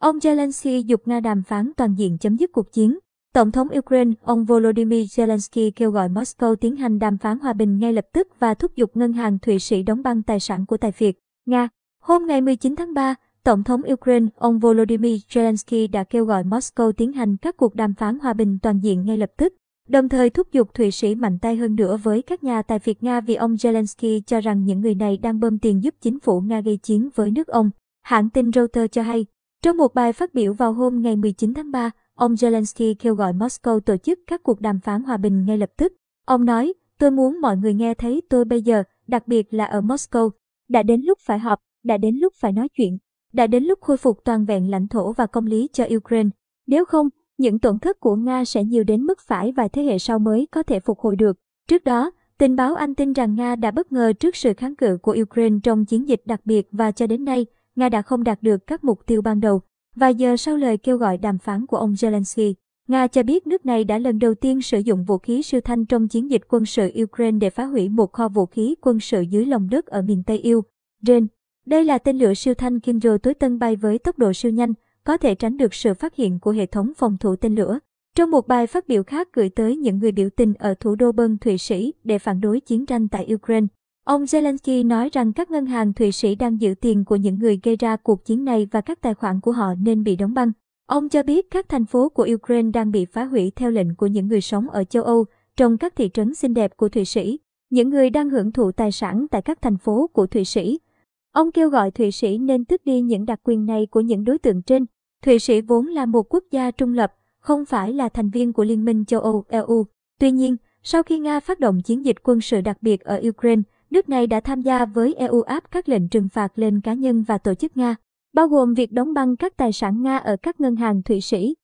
Ông Zelensky dục Nga đàm phán toàn diện chấm dứt cuộc chiến. Tổng thống Ukraine, ông Volodymyr Zelensky kêu gọi Moscow tiến hành đàm phán hòa bình ngay lập tức và thúc giục ngân hàng Thụy Sĩ đóng băng tài sản của tài phiệt. Nga Hôm ngày 19 tháng 3, Tổng thống Ukraine, ông Volodymyr Zelensky đã kêu gọi Moscow tiến hành các cuộc đàm phán hòa bình toàn diện ngay lập tức, đồng thời thúc giục Thụy Sĩ mạnh tay hơn nữa với các nhà tài phiệt Nga vì ông Zelensky cho rằng những người này đang bơm tiền giúp chính phủ Nga gây chiến với nước ông. Hãng tin Reuters cho hay, trong một bài phát biểu vào hôm ngày 19 tháng 3, ông Zelensky kêu gọi Moscow tổ chức các cuộc đàm phán hòa bình ngay lập tức. Ông nói, tôi muốn mọi người nghe thấy tôi bây giờ, đặc biệt là ở Moscow. Đã đến lúc phải họp, đã đến lúc phải nói chuyện, đã đến lúc khôi phục toàn vẹn lãnh thổ và công lý cho Ukraine. Nếu không, những tổn thất của Nga sẽ nhiều đến mức phải vài thế hệ sau mới có thể phục hồi được. Trước đó, tình báo Anh tin rằng Nga đã bất ngờ trước sự kháng cự của Ukraine trong chiến dịch đặc biệt và cho đến nay, Nga đã không đạt được các mục tiêu ban đầu. Vài giờ sau lời kêu gọi đàm phán của ông Zelensky, Nga cho biết nước này đã lần đầu tiên sử dụng vũ khí siêu thanh trong chiến dịch quân sự Ukraine để phá hủy một kho vũ khí quân sự dưới lòng đất ở miền Tây Yêu. Trên, đây là tên lửa siêu thanh Kindle tối tân bay với tốc độ siêu nhanh, có thể tránh được sự phát hiện của hệ thống phòng thủ tên lửa. Trong một bài phát biểu khác gửi tới những người biểu tình ở thủ đô Bern, Thụy Sĩ để phản đối chiến tranh tại Ukraine, ông Zelensky nói rằng các ngân hàng Thụy Sĩ đang giữ tiền của những người gây ra cuộc chiến này và các tài khoản của họ nên bị đóng băng. Ông cho biết các thành phố của Ukraine đang bị phá hủy theo lệnh của những người sống ở châu Âu trong các thị trấn xinh đẹp của Thụy Sĩ. Những người đang hưởng thụ tài sản tại các thành phố của Thụy Sĩ Ông kêu gọi Thụy Sĩ nên tước đi những đặc quyền này của những đối tượng trên. Thụy Sĩ vốn là một quốc gia trung lập, không phải là thành viên của Liên minh châu Âu EU. Tuy nhiên, sau khi Nga phát động chiến dịch quân sự đặc biệt ở Ukraine, nước này đã tham gia với EU áp các lệnh trừng phạt lên cá nhân và tổ chức Nga, bao gồm việc đóng băng các tài sản Nga ở các ngân hàng Thụy Sĩ.